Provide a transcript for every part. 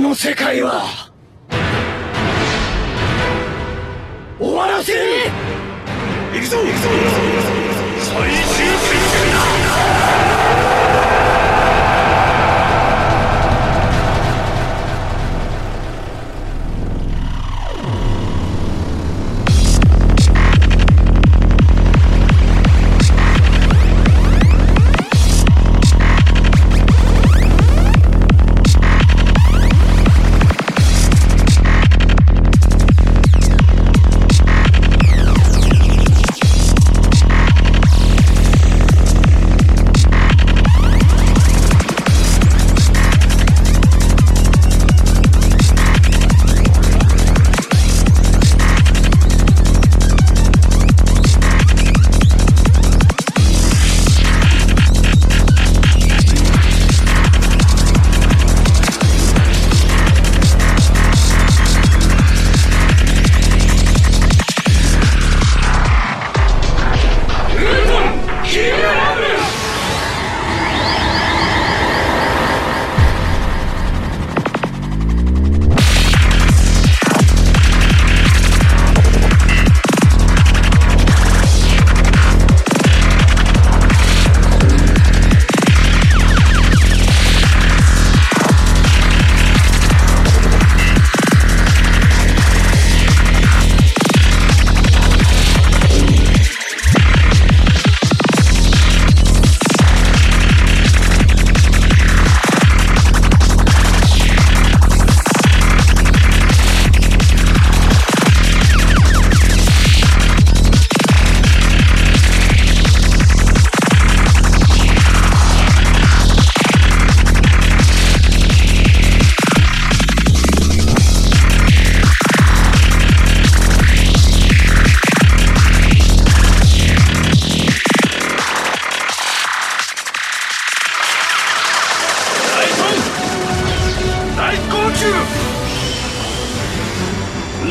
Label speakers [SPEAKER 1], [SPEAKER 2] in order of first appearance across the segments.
[SPEAKER 1] この世界は終わらせる。行くぞ行くぞ行くぞ最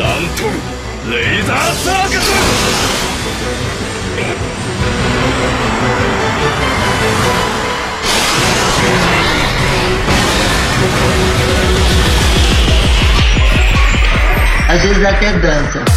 [SPEAKER 1] ントンレイザーサーカス
[SPEAKER 2] Às vezes é até dança.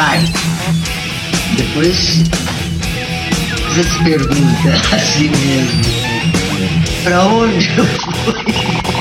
[SPEAKER 2] Vai. Depois você se pergunta a si mesmo: pra onde eu fui?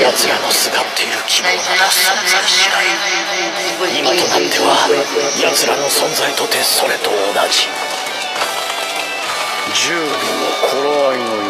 [SPEAKER 3] 奴らのすがっている希望など存在しない今となっては奴らの存在とてそれと同じ
[SPEAKER 4] 十尾の頃合い。のよう